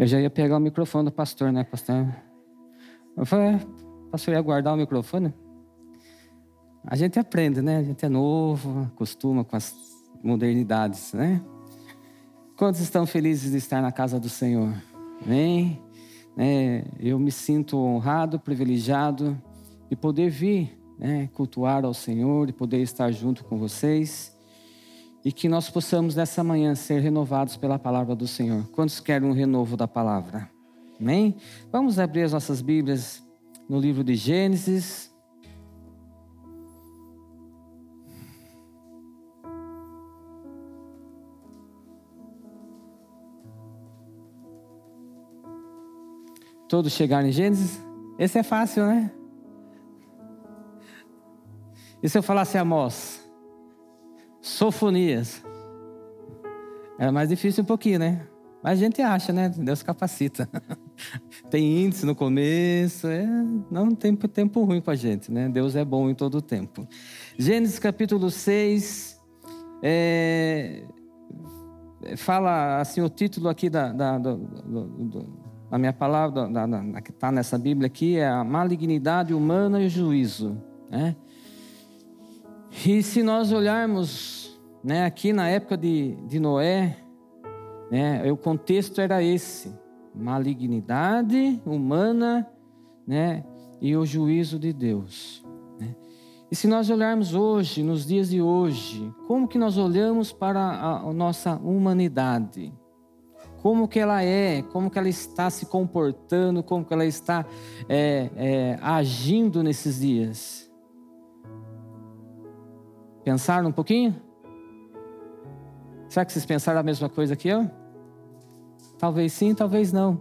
Eu já ia pegar o microfone do pastor, né, pastor? Eu falei, é, pastor, ia guardar o microfone? A gente aprende, né? A gente é novo, acostuma com as modernidades, né? Quantos estão felizes de estar na casa do Senhor? Amém? É, eu me sinto honrado, privilegiado de poder vir né, cultuar ao Senhor, de poder estar junto com vocês e que nós possamos nessa manhã ser renovados pela palavra do Senhor. Quantos querem um renovo da palavra? Amém? Vamos abrir as nossas Bíblias no livro de Gênesis. Todos chegaram em Gênesis? Esse é fácil, né? E se eu falasse Amós? Sofonias? Era mais difícil um pouquinho, né? Mas a gente acha, né? Deus capacita. tem índice no começo, é... não tem tempo ruim com a gente, né? Deus é bom em todo o tempo. Gênesis capítulo 6, é... fala assim, o título aqui da, da, do, do, do a minha palavra da, da, que está nessa Bíblia aqui é a malignidade humana e o juízo. Né? E se nós olharmos né, aqui na época de, de Noé, né, o contexto era esse: malignidade humana né, e o juízo de Deus. Né? E se nós olharmos hoje, nos dias de hoje, como que nós olhamos para a, a nossa humanidade? como que ela é, como que ela está se comportando, como que ela está é, é, agindo nesses dias. Pensaram um pouquinho? Será que vocês pensaram a mesma coisa que eu? Talvez sim, talvez não.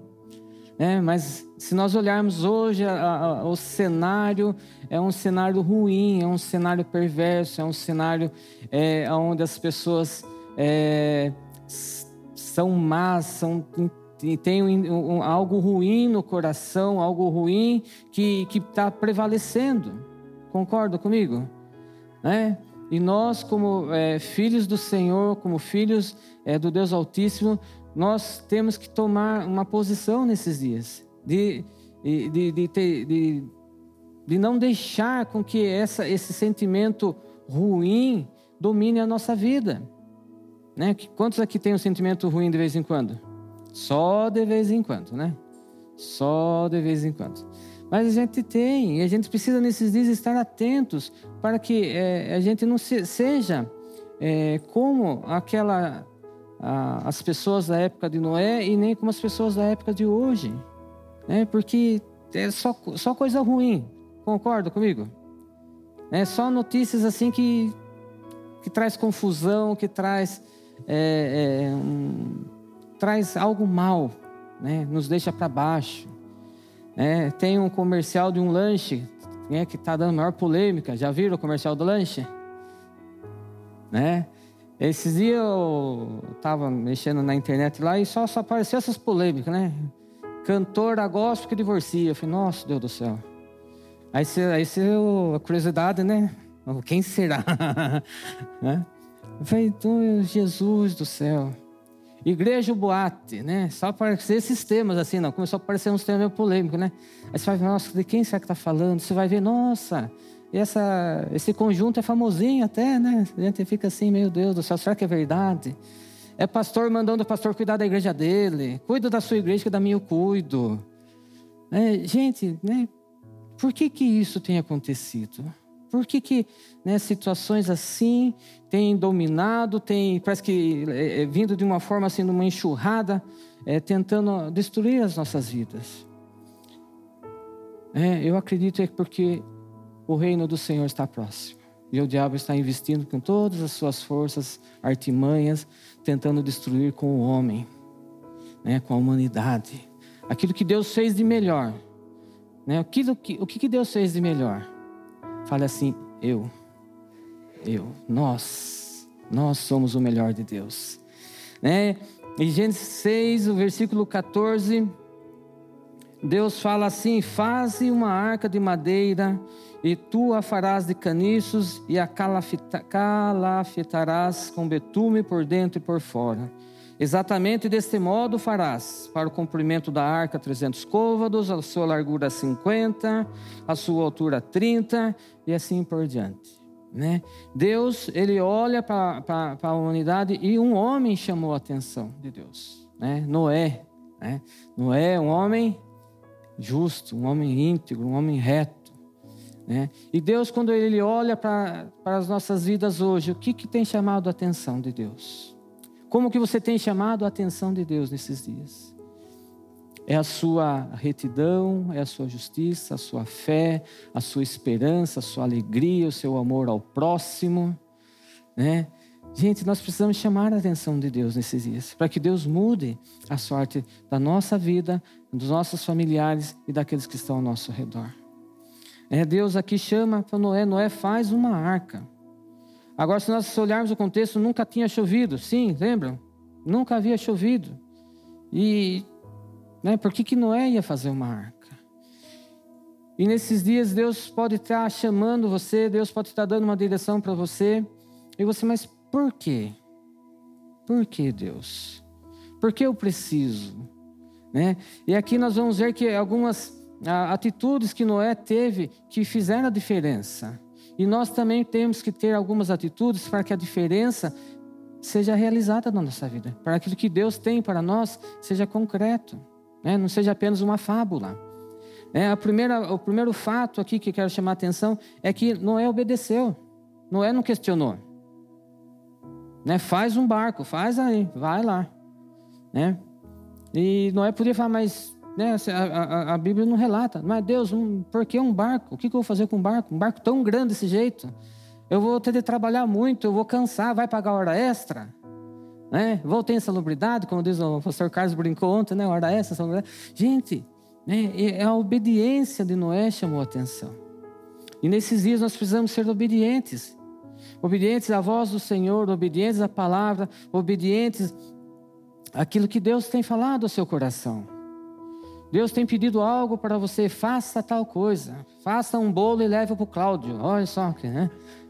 É, mas se nós olharmos hoje a, a, o cenário, é um cenário ruim, é um cenário perverso, é um cenário é, onde as pessoas é, são más, são, tem um, um, algo ruim no coração, algo ruim que está prevalecendo. Concorda comigo? Né? E nós, como é, filhos do Senhor, como filhos é, do Deus Altíssimo, nós temos que tomar uma posição nesses dias, de, de, de, de, de não deixar com que essa, esse sentimento ruim domine a nossa vida. Né? Quantos aqui tem um sentimento ruim de vez em quando? Só de vez em quando, né? Só de vez em quando. Mas a gente tem, e a gente precisa nesses dias estar atentos para que é, a gente não se, seja é, como aquela a, as pessoas da época de Noé e nem como as pessoas da época de hoje, né? Porque é só, só coisa ruim. Concorda comigo? É só notícias assim que que traz confusão, que traz é, é, um, traz algo mal, né? nos deixa para baixo. É, tem um comercial de um lanche né, que está dando maior polêmica. Já viram o comercial do lanche? Né? Esses dias eu estava mexendo na internet lá e só, só apareceu essas polêmicas, né? Cantora gospel que divorcia. Eu falei, nossa, Deus do céu. Aí, você, aí você, a curiosidade, né? Quem será? né? Eu falei, então, Jesus do céu. Igreja boate, né? Só aparecer esses temas assim, não. Começou a aparecer uns temas meio polêmicos, né? Aí você vai ver, nossa, de quem será que está falando? Você vai ver, nossa, essa, esse conjunto é famosinho até, né? A gente fica assim, meu Deus do céu, será que é verdade? É pastor mandando o pastor cuidar da igreja dele. Cuida da sua igreja, que da minha eu cuido. É, gente, né? Por que que isso tem acontecido? Por que, que né, situações assim têm dominado, têm, parece que é, é, vindo de uma forma assim, uma enxurrada, é, tentando destruir as nossas vidas? É, eu acredito é porque o reino do Senhor está próximo. E o diabo está investindo com todas as suas forças, artimanhas, tentando destruir com o homem, né, com a humanidade. Aquilo que Deus fez de melhor. Né? Aquilo que, o que Deus fez de melhor? Fale assim: eu, eu, nós, nós somos o melhor de Deus. Né? Em Gênesis 6, o versículo 14, Deus fala assim: Faze uma arca de madeira, e tu a farás de caniços, e a calafetarás com betume por dentro e por fora. Exatamente deste modo farás, para o comprimento da arca 300 côvados, a sua largura 50, a sua altura 30 e assim por diante. Né? Deus, ele olha para a humanidade e um homem chamou a atenção de Deus. Né? Noé. Né? Noé é um homem justo, um homem íntegro, um homem reto. Né? E Deus, quando ele olha para as nossas vidas hoje, o que, que tem chamado a atenção de Deus? Como que você tem chamado a atenção de Deus nesses dias? É a sua retidão, é a sua justiça, a sua fé, a sua esperança, a sua alegria, o seu amor ao próximo, né? Gente, nós precisamos chamar a atenção de Deus nesses dias, para que Deus mude a sorte da nossa vida, dos nossos familiares e daqueles que estão ao nosso redor. É, Deus aqui chama para Noé, Noé faz uma arca. Agora, se nós olharmos o contexto, nunca tinha chovido. Sim, lembram? Nunca havia chovido. E né, por que, que Noé ia fazer uma arca? E nesses dias Deus pode estar chamando você, Deus pode estar dando uma direção para você. E você, mas por quê? Por que Deus? Por que eu preciso? Né? E aqui nós vamos ver que algumas atitudes que Noé teve que fizeram a diferença. E nós também temos que ter algumas atitudes para que a diferença seja realizada na nossa vida, para aquilo que Deus tem para nós seja concreto, né? não seja apenas uma fábula. É, a primeira, o primeiro fato aqui que quero chamar a atenção é que Noé obedeceu, Noé não questionou. Né? Faz um barco, faz aí, vai lá. Né? E Noé podia falar, mas né? A, a, a, Bíblia não relata. Mas Deus, um, por que um barco? O que, que eu vou fazer com um barco? Um barco tão grande desse jeito? Eu vou ter de trabalhar muito, eu vou cansar, vai pagar hora extra? Né? Vou ter insalubridade, como diz o pastor Carlos brincou ontem, né? hora extra, insalubridade. Gente, né? É a obediência de Noé chamou a atenção. E nesses dias nós precisamos ser obedientes. Obedientes à voz do Senhor, obedientes à palavra, obedientes àquilo que Deus tem falado ao seu coração. Deus tem pedido algo para você, faça tal coisa. Faça um bolo e leve para o Cláudio. Olha só, né?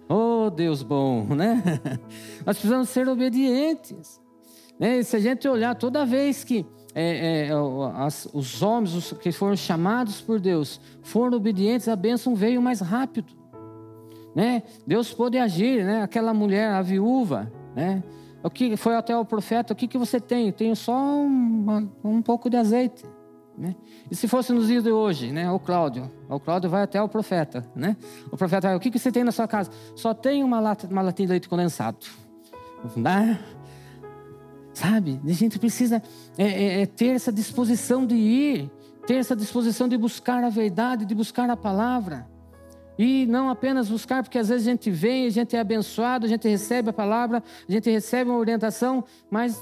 Oh, Deus bom, né? Nós precisamos ser obedientes. Né? Se a gente olhar toda vez que é, é, as, os homens os que foram chamados por Deus foram obedientes, a bênção veio mais rápido. Né? Deus pôde agir, né? Aquela mulher, a viúva, né? O que foi até o profeta, o que, que você tem? Tenho só um pouco de azeite. Né? E se fosse nos dias de hoje, né? O Cláudio, o Cláudio vai até o profeta, né? O profeta, o que, que você tem na sua casa? Só tem uma, lata, uma latinha de leite condensado. Dá? Sabe? A gente precisa é, é, é, ter essa disposição de ir, ter essa disposição de buscar a verdade, de buscar a palavra. E não apenas buscar, porque às vezes a gente vem, a gente é abençoado, a gente recebe a palavra, a gente recebe uma orientação, mas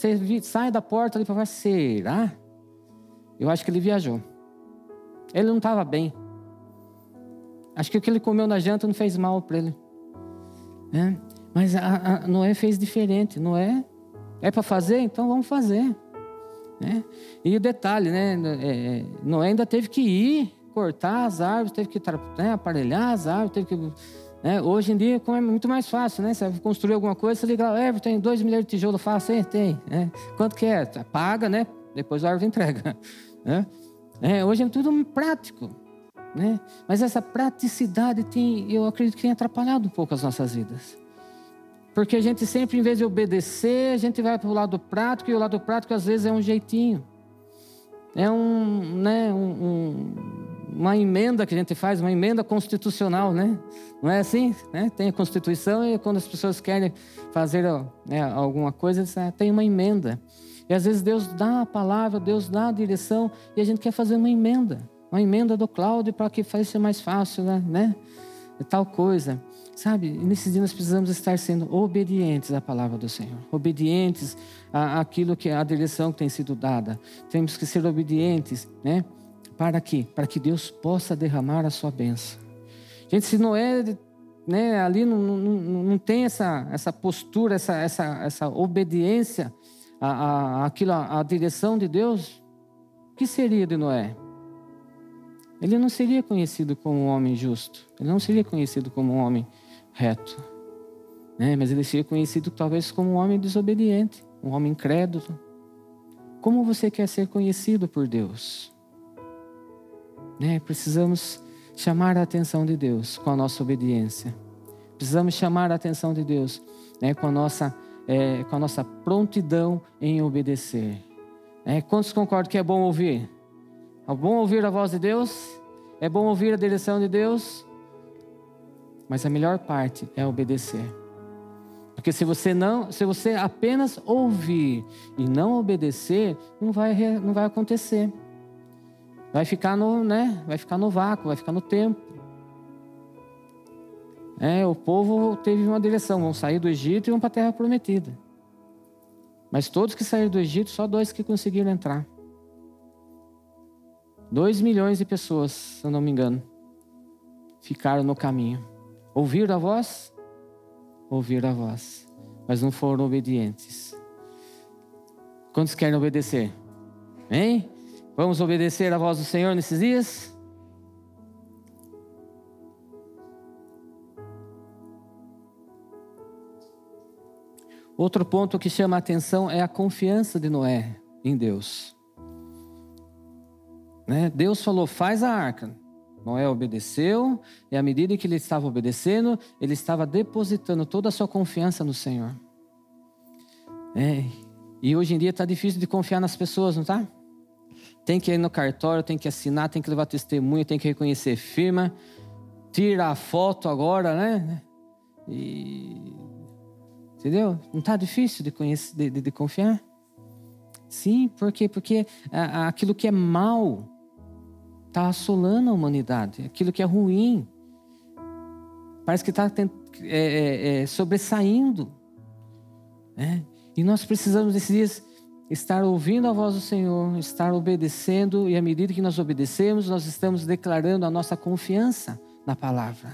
você sai da porta ali para falar, será? Eu acho que ele viajou. Ele não estava bem. Acho que o que ele comeu na janta não fez mal para ele. É? Mas a, a Noé fez diferente. Noé é para fazer, então vamos fazer. Né? E o detalhe, né? É, é, Noé ainda teve que ir cortar as árvores, teve que né, aparelhar as árvores, teve que né? Hoje em dia é muito mais fácil, né? Você construir alguma coisa, você liga lá, Everton, tem dois milhões de tijolo fácil? Tem, né? Quanto que é? Paga, né? Depois a árvore entrega. Né? É, hoje é tudo prático. Né? Mas essa praticidade tem, eu acredito que tem atrapalhado um pouco as nossas vidas. Porque a gente sempre, em vez de obedecer, a gente vai para o lado prático, e o lado prático às vezes é um jeitinho. É um, né, um, um uma emenda que a gente faz, uma emenda constitucional, né? Não é assim? Né? Tem a Constituição e quando as pessoas querem fazer né, alguma coisa, ah, tem uma emenda. E às vezes Deus dá a palavra, Deus dá a direção e a gente quer fazer uma emenda. Uma emenda do Cláudio para que faça mais fácil, né? né? E tal coisa. Sabe, nesses dias nós precisamos estar sendo obedientes à palavra do Senhor, obedientes àquilo que a direção que tem sido dada. Temos que ser obedientes, né? Para quê? Para que Deus possa derramar a sua bênção. Gente, se Noé né, ali não, não, não tem essa, essa postura, essa, essa, essa obediência à, à, àquilo, à direção de Deus, o que seria de Noé? Ele não seria conhecido como um homem justo, ele não seria conhecido como um homem reto. né? mas ele seria conhecido talvez como um homem desobediente, um homem incrédulo. Como você quer ser conhecido por Deus? Né? Precisamos chamar a atenção de Deus com a nossa obediência. Precisamos chamar a atenção de Deus né? com, a nossa, é, com a nossa prontidão em obedecer. É, quantos concordam que é bom ouvir? É bom ouvir a voz de Deus? É bom ouvir a direção de Deus? Mas a melhor parte é obedecer. Porque se você não, se você apenas ouvir e não obedecer, não vai, não vai acontecer. Vai ficar no, né? Vai ficar no vácuo, vai ficar no tempo. É, o povo teve uma direção, vão sair do Egito e vão para a terra prometida. Mas todos que saíram do Egito, só dois que conseguiram entrar. Dois milhões de pessoas, se eu não me engano, ficaram no caminho. Ouviram a voz? Ouviram a voz, mas não foram obedientes. Quantos querem obedecer? Hein? Vamos obedecer a voz do Senhor nesses dias? Outro ponto que chama a atenção é a confiança de Noé em Deus. Né? Deus falou: faz a arca. Noé obedeceu, e à medida que ele estava obedecendo, ele estava depositando toda a sua confiança no Senhor. É, e hoje em dia está difícil de confiar nas pessoas, não está? Tem que ir no cartório, tem que assinar, tem que levar testemunho, tem que reconhecer firma, tira a foto agora, né? E Entendeu? Não está difícil de, conhecer, de, de, de, confiar? Sim, por quê? Porque aquilo que é mal está assolando a humanidade. Aquilo que é ruim parece que está é, é, é, sobressaindo. Né? E nós precisamos desses dias estar ouvindo a voz do Senhor, estar obedecendo, e à medida que nós obedecemos, nós estamos declarando a nossa confiança na palavra.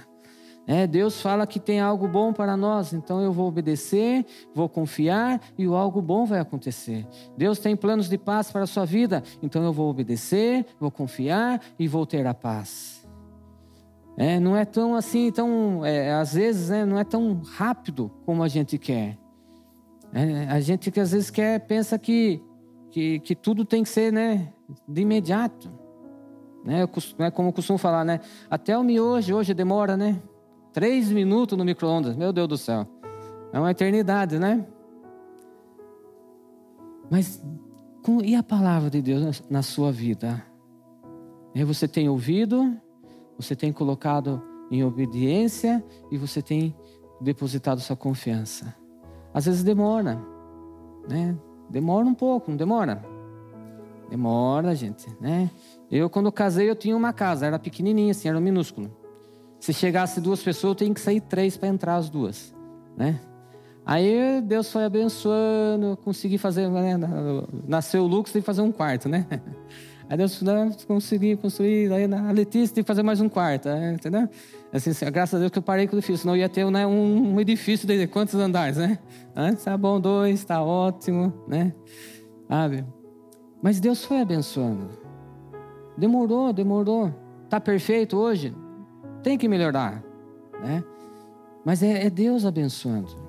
É, Deus fala que tem algo bom para nós, então eu vou obedecer, vou confiar e o algo bom vai acontecer. Deus tem planos de paz para a sua vida, então eu vou obedecer, vou confiar e vou ter a paz. É, não é tão assim, tão, é, às vezes né, não é tão rápido como a gente quer. É, a gente que às vezes quer, pensa que, que, que tudo tem que ser né, de imediato. Né, eu, como eu costumo falar, né? Até o miojo hoje demora, né? Três minutos no micro-ondas, meu Deus do céu. É uma eternidade, né? Mas com, e a palavra de Deus na sua vida? É, você tem ouvido, você tem colocado em obediência e você tem depositado sua confiança. Às vezes demora, né? Demora um pouco, não demora? Demora, gente, né? Eu, quando casei, eu tinha uma casa, era pequenininha assim, era minúsculo. Se chegasse duas pessoas, tem que sair três para entrar as duas, né? Aí Deus foi abençoando, consegui fazer, né? nasceu o tem que fazer um quarto, né? Aí Deus né, conseguiu construir, aí a Letícia tem que fazer mais um quarto, né? entendeu? Assim, graças a Deus que eu parei com o edifício, senão ia ter né, um, edifício de quantos andares, né? Antes tá bom, dois, tá ótimo, né? Sabe? Mas Deus foi abençoando. Demorou, demorou. Tá perfeito hoje? tem que melhorar, né? Mas é, é Deus abençoando.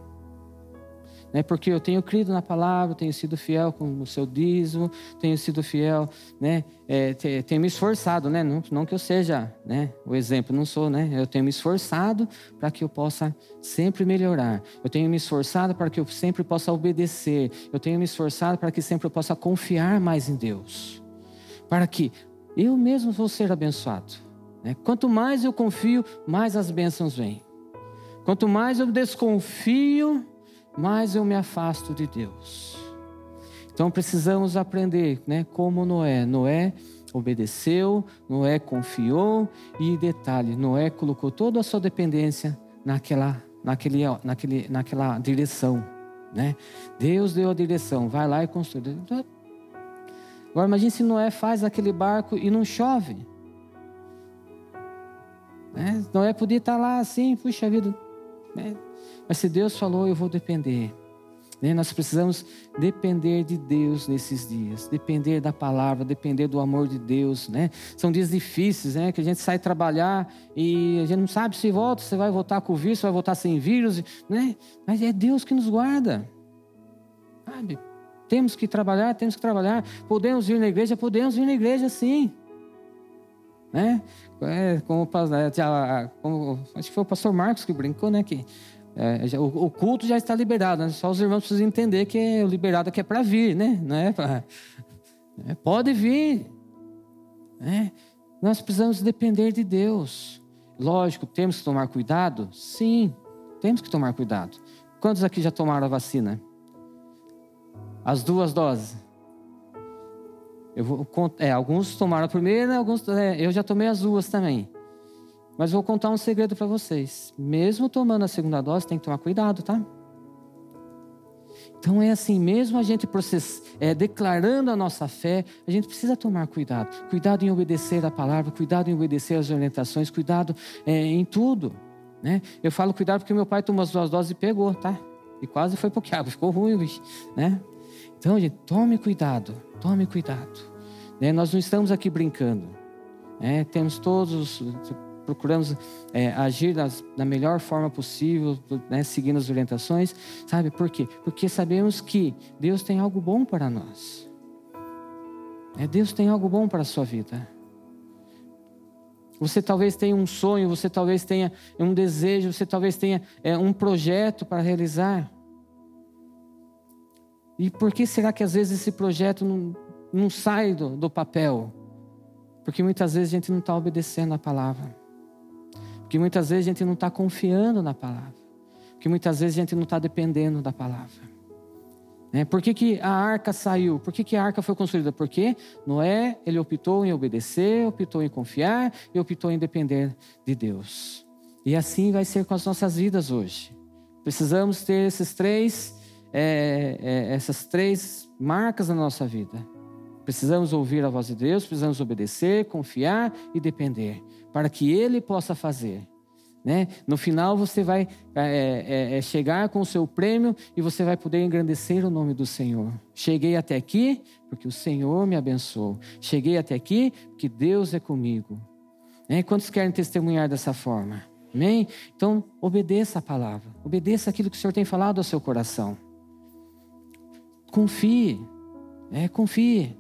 Né? Porque eu tenho crido na palavra, tenho sido fiel com o seu dízimo, tenho sido fiel, né? É, tenho me esforçado, né? Não, não que eu seja, né? O exemplo, não sou, né? Eu tenho me esforçado para que eu possa sempre melhorar. Eu tenho me esforçado para que eu sempre possa obedecer. Eu tenho me esforçado para que sempre eu possa confiar mais em Deus. Para que eu mesmo vou ser abençoado. Né? Quanto mais eu confio, mais as bênçãos vêm. Quanto mais eu desconfio, mais eu me afasto de Deus. Então precisamos aprender, né? Como Noé. Noé obedeceu, Noé confiou e detalhe, Noé colocou toda a sua dependência naquela, naquele, naquele, naquela direção, né? Deus deu a direção, vai lá e construiu. Agora imagine se Noé faz aquele barco e não chove. Né? Noé podia estar lá assim, puxa vida. Né? Mas se Deus falou, eu vou depender. Né? Nós precisamos depender de Deus nesses dias, depender da palavra, depender do amor de Deus. Né? São dias difíceis, né? que a gente sai trabalhar e a gente não sabe se volta, se vai voltar com vírus, se vai voltar sem vírus. Né? Mas é Deus que nos guarda. Sabe? Temos que trabalhar, temos que trabalhar. Podemos vir na igreja, podemos vir na igreja sim. Né? É, como, é, como, acho que foi o pastor Marcos que brincou, né? Que é, o, o, culto já está liberado, né? só os irmãos precisam entender que é, o liberado aqui é para vir, né? Não é pra, é, pode vir. Né? Nós precisamos depender de Deus. Lógico, temos que tomar cuidado? Sim, temos que tomar cuidado. Quantos aqui já tomaram a vacina? As duas doses? Eu vou, é, alguns tomaram a primeira, alguns, é, eu já tomei as duas também. Mas vou contar um segredo para vocês. Mesmo tomando a segunda dose, tem que tomar cuidado, tá? Então é assim, mesmo a gente process, é, declarando a nossa fé, a gente precisa tomar cuidado. Cuidado em obedecer a palavra, cuidado em obedecer as orientações, cuidado é, em tudo. Né? Eu falo cuidado porque meu pai tomou as duas doses e pegou, tá? E quase foi pro quiabo, ficou ruim, né? Então, gente, tome cuidado, tome cuidado. Né? Nós não estamos aqui brincando. Né? Temos todos procuramos é, agir das, da melhor forma possível, né, seguindo as orientações. Sabe por quê? Porque sabemos que Deus tem algo bom para nós. É, Deus tem algo bom para a sua vida. Você talvez tenha um sonho, você talvez tenha um desejo, você talvez tenha é, um projeto para realizar. E por que será que às vezes esse projeto não, não sai do, do papel? Porque muitas vezes a gente não está obedecendo a palavra. Porque muitas vezes a gente não está confiando na palavra. Porque muitas vezes a gente não está dependendo da palavra. É, por que, que a arca saiu? Por que, que a arca foi construída? Porque Noé, ele optou em obedecer, optou em confiar e optou em depender de Deus. E assim vai ser com as nossas vidas hoje. Precisamos ter esses três, é, é, essas três marcas na nossa vida. Precisamos ouvir a voz de Deus, precisamos obedecer, confiar e depender para que Ele possa fazer. Né? No final você vai é, é, é, chegar com o seu prêmio e você vai poder engrandecer o nome do Senhor. Cheguei até aqui porque o Senhor me abençoou. Cheguei até aqui porque Deus é comigo. Né? Quantos querem testemunhar dessa forma? Amém? Então obedeça a palavra, obedeça aquilo que o Senhor tem falado ao seu coração. Confie, é, confie.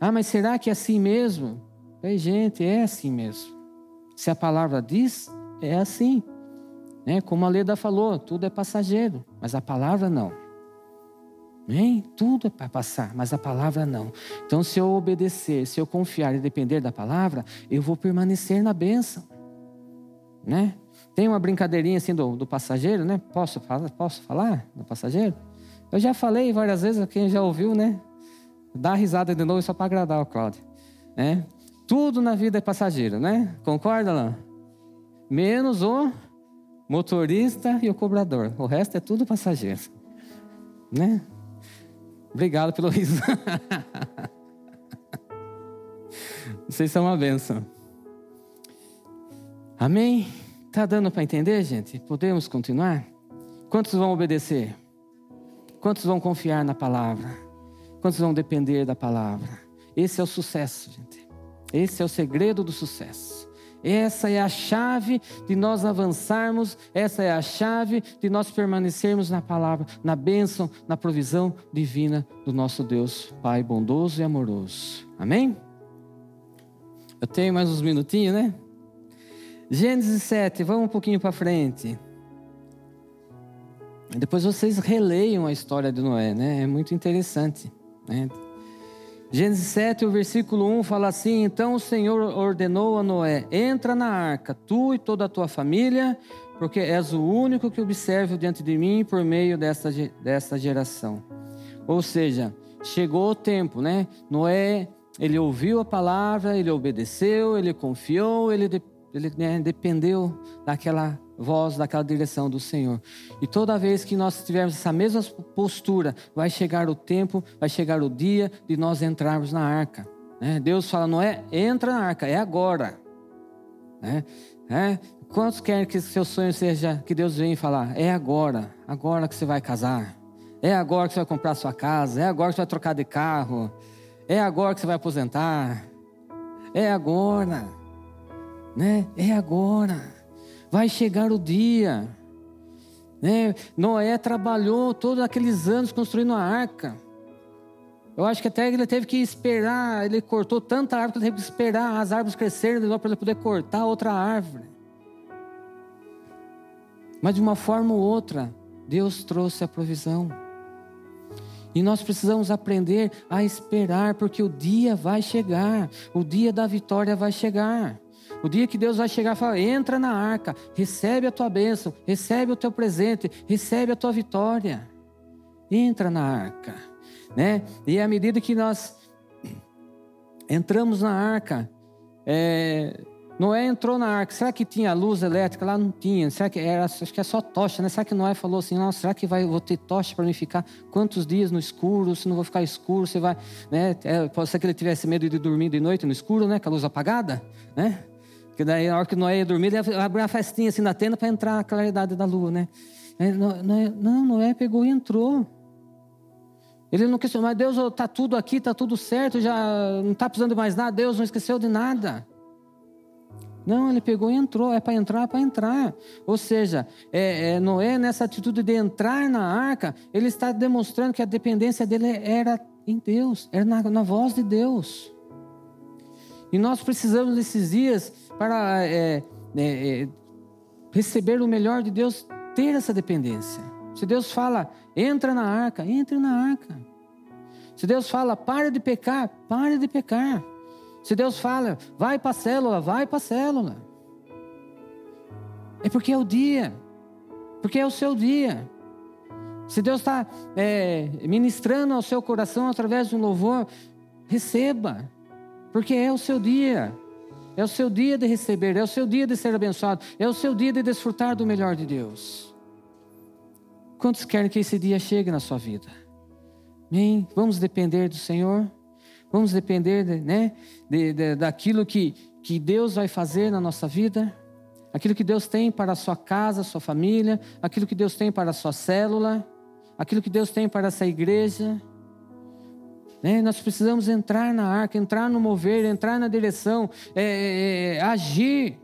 Ah, mas será que é assim mesmo? Ei, gente, é assim mesmo. Se a palavra diz, é assim. Né? Como a Leda falou, tudo é passageiro, mas a palavra não. Tudo é para passar, mas a palavra não. Então, se eu obedecer, se eu confiar e depender da palavra, eu vou permanecer na bênção. Né? Tem uma brincadeirinha assim do, do passageiro, né? Posso falar, posso falar do passageiro? Eu já falei várias vezes, quem já ouviu, né? Dá risada de novo só para agradar o Cláudio. Né? Tudo na vida é passageiro, né? Concorda, não? Menos o motorista e o cobrador. O resto é tudo passageiro. Né? Obrigado pelo riso. Vocês são uma benção. Amém? Tá dando para entender, gente? Podemos continuar? Quantos vão obedecer? Quantos vão confiar na palavra? Quantos vão depender da palavra? Esse é o sucesso, gente. Esse é o segredo do sucesso. Essa é a chave de nós avançarmos, essa é a chave de nós permanecermos na palavra, na bênção, na provisão divina do nosso Deus, Pai bondoso e amoroso. Amém? Eu tenho mais uns minutinhos, né? Gênesis 7, vamos um pouquinho para frente. Depois vocês releiam a história de Noé, né? É muito interessante, né? Gênesis 7, o versículo 1 fala assim: Então o Senhor ordenou a Noé: Entra na arca, tu e toda a tua família, porque és o único que observo diante de mim por meio desta, desta geração. Ou seja, chegou o tempo, né? Noé, ele ouviu a palavra, ele obedeceu, ele confiou, ele, ele né, dependeu daquela voz daquela direção do Senhor. E toda vez que nós tivermos essa mesma postura, vai chegar o tempo, vai chegar o dia de nós entrarmos na arca. Né? Deus fala, não é entra na arca, é agora. Né? É? Quantos querem que seu sonho seja que Deus venha falar? É agora, agora que você vai casar. É agora que você vai comprar sua casa, é agora que você vai trocar de carro, é agora que você vai aposentar. É agora. Né? É agora. Vai chegar o dia. Né? Noé trabalhou todos aqueles anos construindo a arca. Eu acho que até ele teve que esperar, ele cortou tanta árvore que ele teve que esperar as árvores crescerem para ele poder cortar outra árvore. Mas de uma forma ou outra, Deus trouxe a provisão. E nós precisamos aprender a esperar, porque o dia vai chegar, o dia da vitória vai chegar. O dia que Deus vai chegar e falar: entra na arca, recebe a tua bênção, recebe o teu presente, recebe a tua vitória. Entra na arca, né? E à medida que nós entramos na arca, é, Noé entrou na arca. Será que tinha luz elétrica? Lá não tinha. Será que era? Acho que é só tocha, né? Será que Noé falou assim: Não, será que vai, vou ter tocha para me ficar quantos dias no escuro? Se não vou ficar escuro, você vai, né? É, pode ser que ele tivesse medo de dormir de noite no escuro, né? Com a luz apagada, né? Porque daí na hora que Noé ia dormir, ele ia abrir uma festinha assim na tenda para entrar a claridade da lua, né? Noé, não, Noé pegou e entrou. Ele não questionou, mas Deus está tudo aqui, está tudo certo, já não está precisando de mais nada, Deus não esqueceu de nada. Não, ele pegou e entrou. É para entrar, é para entrar. Ou seja, é, é, Noé, nessa atitude de entrar na arca, ele está demonstrando que a dependência dele era em Deus, era na, na voz de Deus. E nós precisamos desses dias para é, é, é, receber o melhor de Deus, ter essa dependência. Se Deus fala, entra na arca, entre na arca. Se Deus fala, pare de pecar, pare de pecar. Se Deus fala, vai para a célula, vai para a célula. É porque é o dia. Porque é o seu dia. Se Deus está é, ministrando ao seu coração através de um louvor, receba. Porque é o seu dia. É o seu dia de receber, é o seu dia de ser abençoado, é o seu dia de desfrutar do melhor de Deus. Quantos querem que esse dia chegue na sua vida? Vamos depender do Senhor? Vamos depender né, de, de, daquilo que, que Deus vai fazer na nossa vida, aquilo que Deus tem para a sua casa, sua família, aquilo que Deus tem para a sua célula, aquilo que Deus tem para essa igreja. Né? Nós precisamos entrar na arca, entrar no mover, entrar na direção, é, é, é, agir.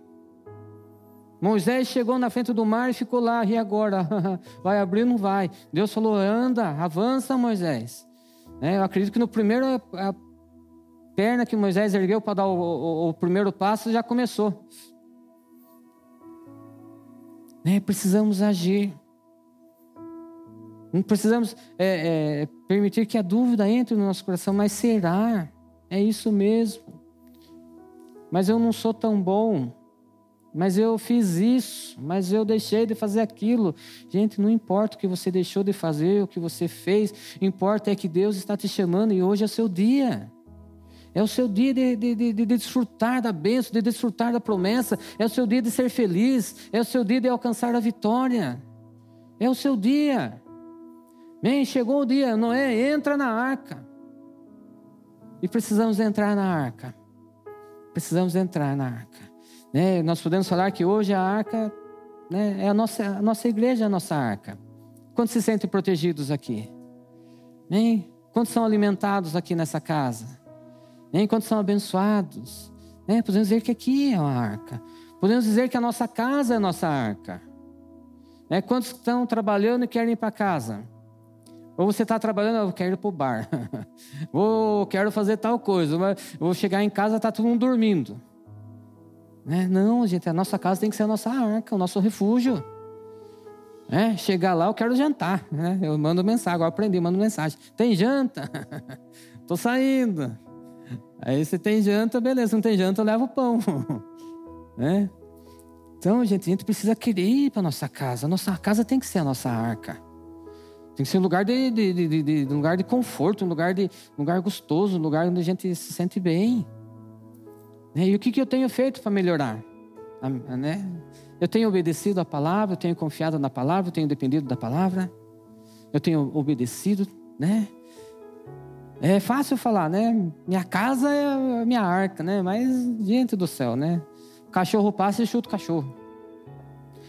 Moisés chegou na frente do mar e ficou lá, e agora? Vai abrir ou não vai? Deus falou: anda, avança, Moisés. É, eu acredito que no primeiro a perna que Moisés ergueu para dar o, o, o primeiro passo já começou. Né? Precisamos agir. Não precisamos é, é, permitir que a dúvida entre no nosso coração, mas será? É isso mesmo. Mas eu não sou tão bom. Mas eu fiz isso, mas eu deixei de fazer aquilo. Gente, não importa o que você deixou de fazer, o que você fez, importa é que Deus está te chamando e hoje é seu dia. É o seu dia de, de, de, de, desfrutar da bênção, de desfrutar da promessa. É o seu dia de ser feliz. É o seu dia de alcançar a vitória. É o seu dia. Bem, chegou o dia, Noé, entra na arca. E precisamos entrar na arca. Precisamos entrar na arca. Né? Nós podemos falar que hoje a arca né, é a nossa, a nossa igreja, é a nossa arca. Quantos se sentem protegidos aqui? Bem, quantos são alimentados aqui nessa casa? enquanto são abençoados. Né? Podemos dizer que aqui é uma arca. Podemos dizer que a nossa casa é a nossa arca. Né? Quantos estão trabalhando e querem ir para casa? Ou você está trabalhando, eu quero ir para o bar. Ou quero fazer tal coisa. Vou chegar em casa, está todo mundo dormindo. Né? Não, gente, a nossa casa tem que ser a nossa arca, o nosso refúgio. É, chegar lá, eu quero jantar. Né? Eu mando mensagem, agora aprendi, mando mensagem. Tem janta? Estou saindo. Aí você tem janta, beleza. Não tem janta, leva o pão. né? Então, gente, a gente precisa querer ir para nossa casa. Nossa casa tem que ser a nossa arca. Tem que ser um lugar de, de, de, de, um lugar de conforto, um lugar, de, um lugar gostoso, um lugar onde a gente se sente bem. Né? E o que, que eu tenho feito para melhorar? Né? Eu tenho obedecido a palavra, eu tenho confiado na palavra, eu tenho dependido da palavra, eu tenho obedecido, né? É fácil falar, né? Minha casa é minha arca, né? Mas, gente do céu, né? O cachorro passa e chuta o cachorro.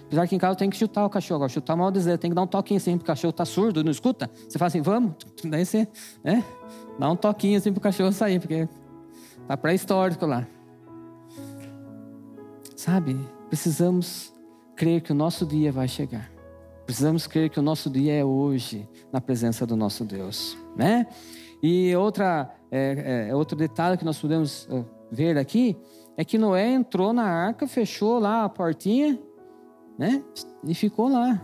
Apesar que em casa tem que chutar o cachorro. Agora, chutar mal dizer, tem que dar um toquinho assim, porque o cachorro tá surdo, não escuta. Você fala assim, vamos. Daí você, né? Dá um toquinho assim pro cachorro sair, porque tá pré-histórico lá. Sabe? Precisamos crer que o nosso dia vai chegar. Precisamos crer que o nosso dia é hoje, na presença do nosso Deus, né? E outra, é, é, outro detalhe que nós podemos é, ver aqui é que Noé entrou na arca, fechou lá a portinha, né? E ficou lá,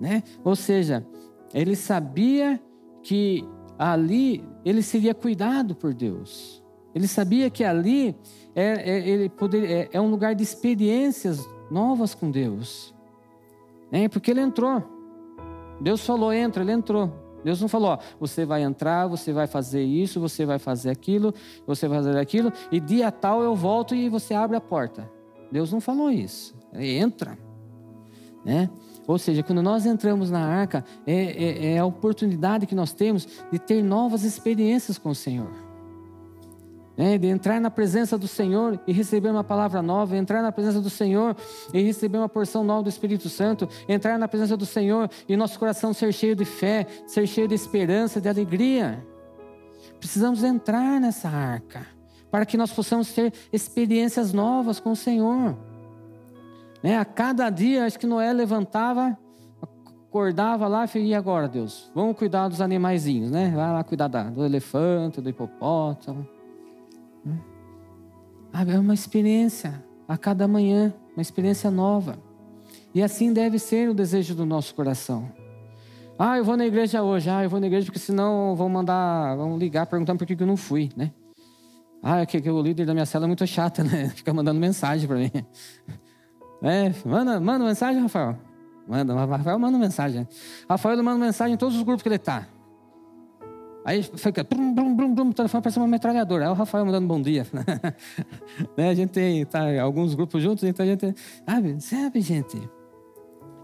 né? Ou seja, ele sabia que ali ele seria cuidado por Deus. Ele sabia que ali é, é, ele é, é um lugar de experiências novas com Deus. É, porque ele entrou. Deus falou, entra, ele entrou. Deus não falou, ó, você vai entrar, você vai fazer isso, você vai fazer aquilo, você vai fazer aquilo, e dia tal eu volto e você abre a porta. Deus não falou isso. Entra. Né? Ou seja, quando nós entramos na arca, é, é, é a oportunidade que nós temos de ter novas experiências com o Senhor né, de entrar na presença do Senhor e receber uma palavra nova, entrar na presença do Senhor e receber uma porção nova do Espírito Santo, entrar na presença do Senhor e nosso coração ser cheio de fé, ser cheio de esperança, de alegria. Precisamos entrar nessa arca para que nós possamos ter experiências novas com o Senhor. Né? A cada dia, acho que Noé levantava, acordava lá e agora, Deus? Vamos cuidar dos animaizinhos, né? Vai lá cuidar do elefante, do hipopótamo. Ah, é uma experiência a cada manhã, uma experiência nova. E assim deve ser o desejo do nosso coração. Ah, eu vou na igreja hoje. Ah, eu vou na igreja porque senão vão mandar, vão ligar perguntando por que eu não fui, né? Ah, é que, que o líder da minha cela é muito chata, né? Fica mandando mensagem para mim. É, manda, manda mensagem, Rafael. Manda, Rafael manda mensagem. Rafael manda mensagem em todos os grupos que ele está. Aí fica, brum, brum, brum, brum, o telefone parece uma metralhadora. Aí o Rafael mandando bom dia. né? A gente tem tá, alguns grupos juntos, então a gente. Sabe, sabe, gente?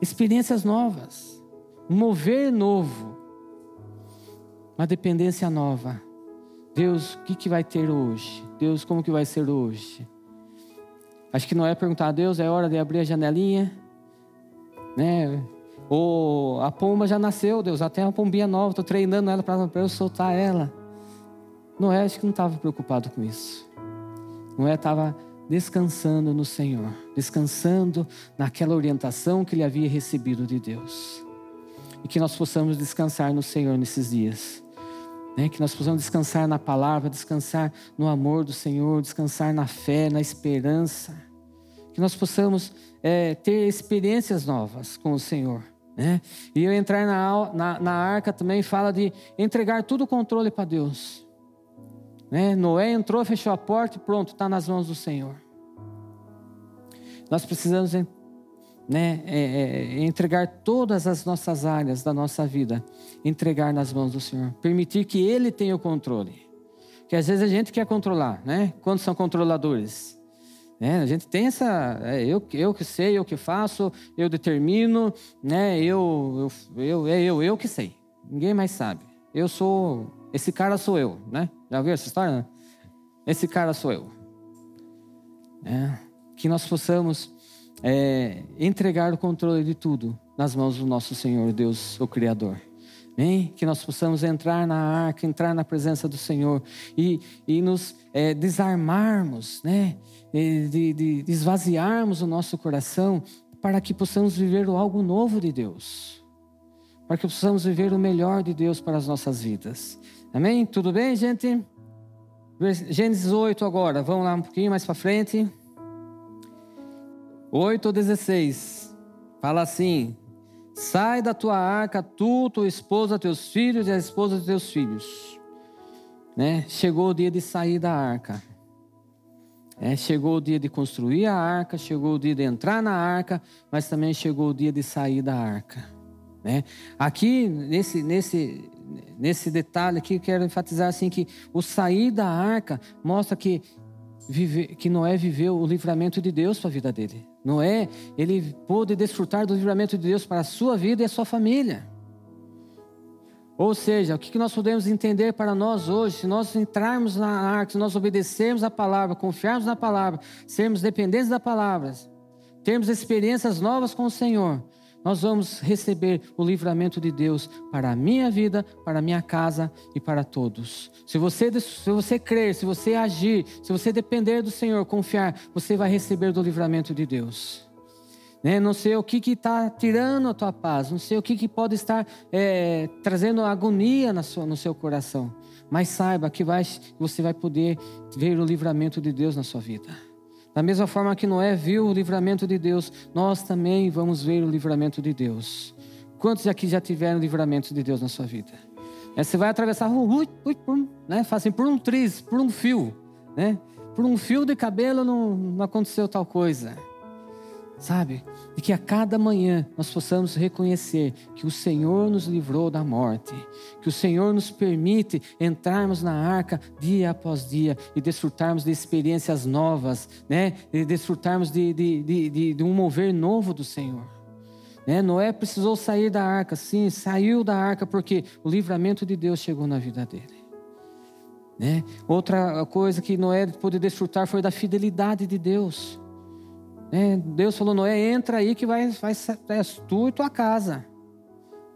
Experiências novas. Mover novo. Uma dependência nova. Deus, o que, que vai ter hoje? Deus, como que vai ser hoje? Acho que não é perguntar a Deus, é hora de abrir a janelinha, né? Ou a pomba já nasceu, Deus, até uma pombinha nova, estou treinando ela para eu soltar ela. Noé acho que não estava preocupado com isso. Noé estava descansando no Senhor, descansando naquela orientação que ele havia recebido de Deus. E que nós possamos descansar no Senhor nesses dias. Né? Que nós possamos descansar na palavra, descansar no amor do Senhor, descansar na fé, na esperança. Que nós possamos é, ter experiências novas com o Senhor. Né? E eu entrar na, na, na arca também fala de entregar todo o controle para Deus. Né? Noé entrou, fechou a porta e pronto, está nas mãos do Senhor. Nós precisamos né, é, é, entregar todas as nossas áreas da nossa vida, entregar nas mãos do Senhor, permitir que Ele tenha o controle. Que às vezes a gente quer controlar, né? Quando são controladores? É, a gente tem essa. É, eu, eu que sei, eu que faço, eu determino, né? Eu, eu, eu, é eu, eu que sei. Ninguém mais sabe. Eu sou. Esse cara sou eu, né? Já ouviu essa história? Esse cara sou eu. É, que nós possamos é, entregar o controle de tudo nas mãos do nosso Senhor, Deus, o Criador. Que nós possamos entrar na arca, entrar na presença do Senhor e, e nos é, desarmarmos, né? de, de, esvaziarmos o nosso coração para que possamos viver algo novo de Deus. Para que possamos viver o melhor de Deus para as nossas vidas. Amém? Tudo bem, gente? Gênesis 8 agora, vamos lá um pouquinho mais para frente. 8 ou 16. Fala assim: Sai da tua arca, tu, tua esposa, teus filhos e a esposa de teus filhos. Né? Chegou o dia de sair da arca. É, chegou o dia de construir a arca, chegou o dia de entrar na arca, mas também chegou o dia de sair da arca. Né? Aqui, nesse, nesse, nesse detalhe aqui, quero enfatizar assim que o sair da arca mostra que, vive, que Noé viveu o livramento de Deus para a vida dele. Noé, ele pôde desfrutar do livramento de Deus para a sua vida e a sua família. Ou seja, o que nós podemos entender para nós hoje, se nós entrarmos na arca, se nós obedecermos a palavra, confiarmos na palavra, sermos dependentes da palavra, termos experiências novas com o Senhor, nós vamos receber o livramento de Deus para a minha vida, para a minha casa e para todos. Se você, se você crer, se você agir, se você depender do Senhor, confiar, você vai receber do livramento de Deus. Né? Não sei o que está tirando a tua paz, não sei o que, que pode estar é, trazendo agonia na sua, no seu coração, mas saiba que vai, você vai poder ver o livramento de Deus na sua vida. Da mesma forma que Noé viu o livramento de Deus, nós também vamos ver o livramento de Deus. Quantos aqui já tiveram livramento de Deus na sua vida? É, você vai atravessar, ui, ui, ui, né? Faz assim, por um triz, por um fio, né? Por um fio de cabelo não, não aconteceu tal coisa sabe? E que a cada manhã nós possamos reconhecer que o Senhor nos livrou da morte, que o Senhor nos permite entrarmos na arca dia após dia e desfrutarmos de experiências novas, né? E desfrutarmos de, de, de, de, de um mover novo do Senhor. Né? Noé precisou sair da arca, sim, saiu da arca porque o livramento de Deus chegou na vida dele. Né? Outra coisa que Noé pôde desfrutar foi da fidelidade de Deus. Né? Deus falou, Noé, entra aí que vai, vai é tu e tua casa.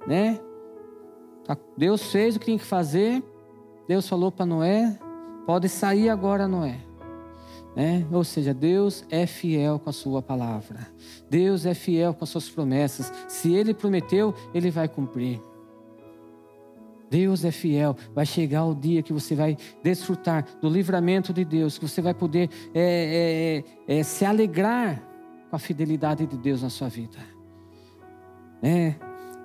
Né? Tá, Deus fez o que tinha que fazer. Deus falou para Noé, pode sair agora, Noé. Né? Ou seja, Deus é fiel com a sua palavra. Deus é fiel com as suas promessas. Se Ele prometeu, Ele vai cumprir. Deus é fiel. Vai chegar o dia que você vai desfrutar do livramento de Deus, que você vai poder é, é, é, se alegrar com a fidelidade de Deus na sua vida. É.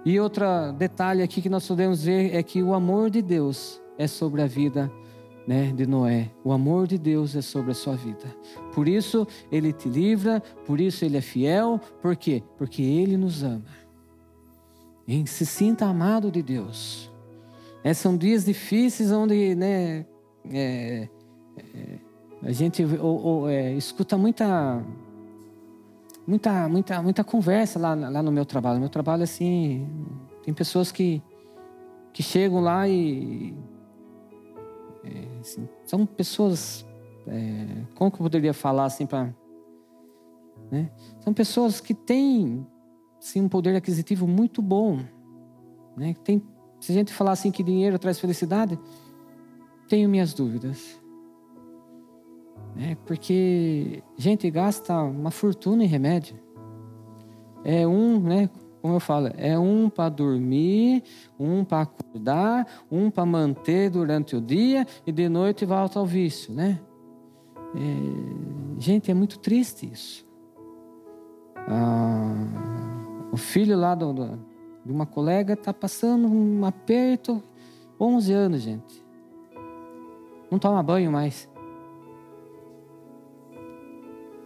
E outro detalhe aqui que nós podemos ver é que o amor de Deus é sobre a vida né, de Noé. O amor de Deus é sobre a sua vida. Por isso ele te livra, por isso ele é fiel. Por quê? Porque ele nos ama. Hein? Se sinta amado de Deus. É, são dias difíceis onde né, é, é, a gente ou, ou, é, escuta muita muita, muita, muita conversa lá, lá no meu trabalho. Meu trabalho, assim, tem pessoas que, que chegam lá e. É, assim, são pessoas. É, como que eu poderia falar assim para. Né? São pessoas que têm sim, um poder aquisitivo muito bom. Né? Tem, se a gente falar assim que dinheiro traz felicidade, tenho minhas dúvidas. Né? Porque gente gasta uma fortuna em remédio. É um, né? Como eu falo, é um para dormir, um para acordar, um para manter durante o dia e de noite volta ao vício, né? É, gente, é muito triste isso. Ah, o filho lá do, do, de uma colega está passando um aperto, 11 anos, gente. Não toma banho mais.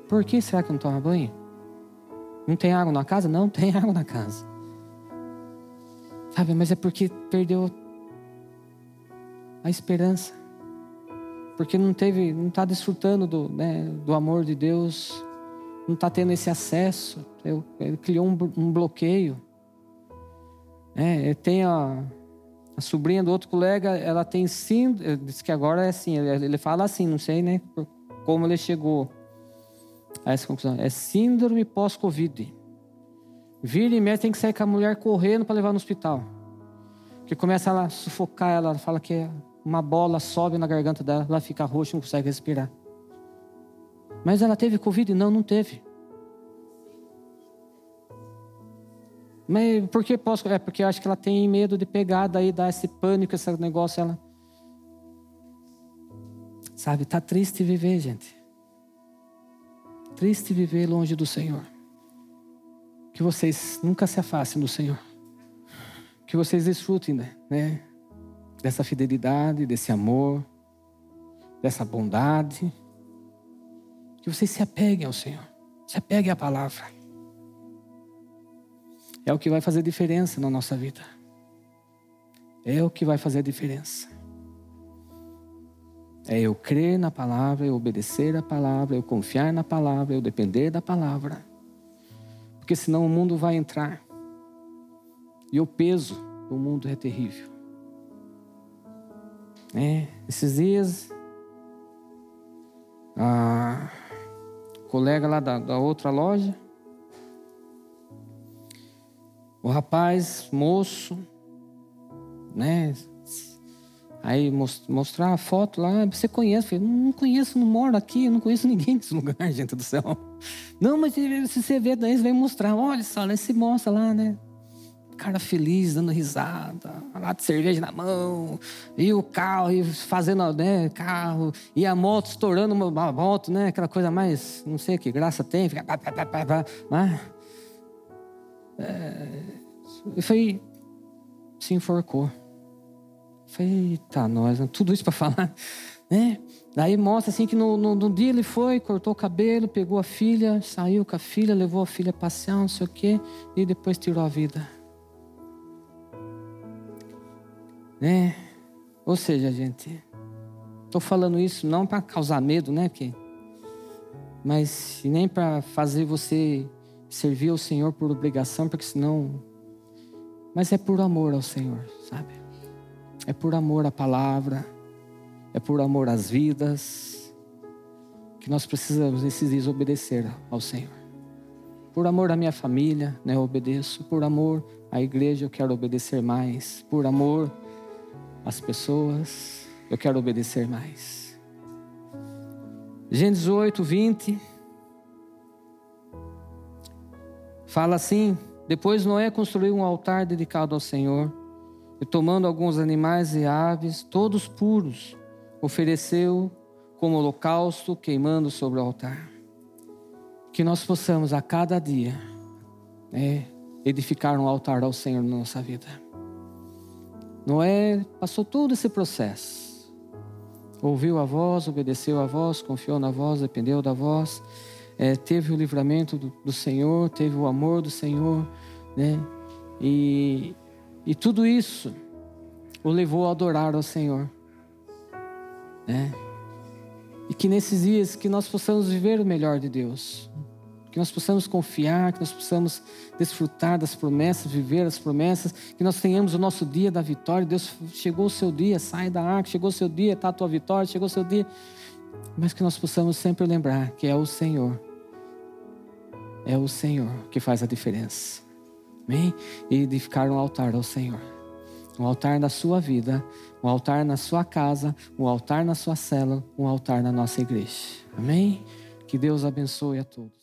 Por que será que não toma banho? Não tem água na casa? Não tem água na casa. Sabe, mas é porque perdeu a esperança. Porque não teve, não está desfrutando do, né, do amor de Deus, não está tendo esse acesso. Ele criou um, um bloqueio. É, tem a, a sobrinha do outro colega, ela tem sim, disse que agora é assim, ele, ele fala assim, não sei, né, como ele chegou a essa conclusão. É síndrome pós-Covid. Vira e mexe tem que sair com a mulher correndo para levar no hospital. Que começa a sufocar ela, fala que uma bola sobe na garganta dela, ela fica roxa não consegue respirar. Mas ela teve Covid? Não, não teve. Mas por que posso? É porque eu acho que ela tem medo de pegar, daí dar esse pânico, esse negócio, ela. Sabe, tá triste viver, gente triste viver longe do Senhor. Que vocês nunca se afastem do Senhor. Que vocês desfrutem né, né, dessa fidelidade, desse amor, dessa bondade. Que vocês se apeguem ao Senhor. Se apeguem à palavra. É o que vai fazer diferença na nossa vida. É o que vai fazer a diferença. É eu crer na palavra, eu obedecer a palavra, eu confiar na palavra, eu depender da palavra. Porque senão o mundo vai entrar. E o peso do mundo é terrível. É, esses dias, a colega lá da, da outra loja O rapaz, moço, né? Aí mostrar a foto lá, você conhece? Eu falei, não conheço, não moro aqui, não conheço ninguém nesse lugar, gente do céu. Não, mas se você vê, daí você vem mostrar, olha só, lá se mostra lá, né? Cara feliz, dando risada, lá de cerveja na mão, e o carro, e fazendo, né, carro, e a moto estourando uma moto, né? Aquela coisa mais, não sei que graça tem, fica. Pá, pá, pá, pá, pá. É, eu falei, se enforcou. Falei, eita, nós, né? tudo isso para falar, né? Daí mostra assim que no, no, no, dia ele foi, cortou o cabelo, pegou a filha, saiu com a filha, levou a filha a passear, não sei o quê, e depois tirou a vida. Né? Ou seja, gente, estou falando isso não para causar medo, né? Que, mas nem para fazer você servir ao Senhor por obrigação, porque senão. Mas é por amor ao Senhor, sabe? É por amor à palavra, é por amor às vidas, que nós precisamos nesses dias obedecer ao Senhor. Por amor à minha família, né, eu obedeço. Por amor à igreja, eu quero obedecer mais. Por amor às pessoas, eu quero obedecer mais. Gênesis 8, 20. Fala assim: Depois Noé construiu um altar dedicado ao Senhor, e tomando alguns animais e aves, todos puros, ofereceu como holocausto, queimando sobre o altar. Que nós possamos a cada dia né, edificar um altar ao Senhor na nossa vida. Noé passou todo esse processo. Ouviu a voz, obedeceu a voz, confiou na voz, dependeu da voz é, teve o livramento do, do, Senhor, teve o amor do Senhor, né? E, e tudo isso o levou a adorar ao Senhor, né? E que nesses dias que nós possamos viver o melhor de Deus, que nós possamos confiar, que nós possamos desfrutar das promessas, viver as promessas, que nós tenhamos o nosso dia da vitória. Deus chegou o seu dia, sai da arca, chegou o seu dia, está a tua vitória, chegou o seu dia. Mas que nós possamos sempre lembrar que é o Senhor é o Senhor que faz a diferença. Amém? E edificar um altar ao Senhor. Um altar na sua vida, um altar na sua casa, um altar na sua cela, um altar na nossa igreja. Amém? Que Deus abençoe a todos.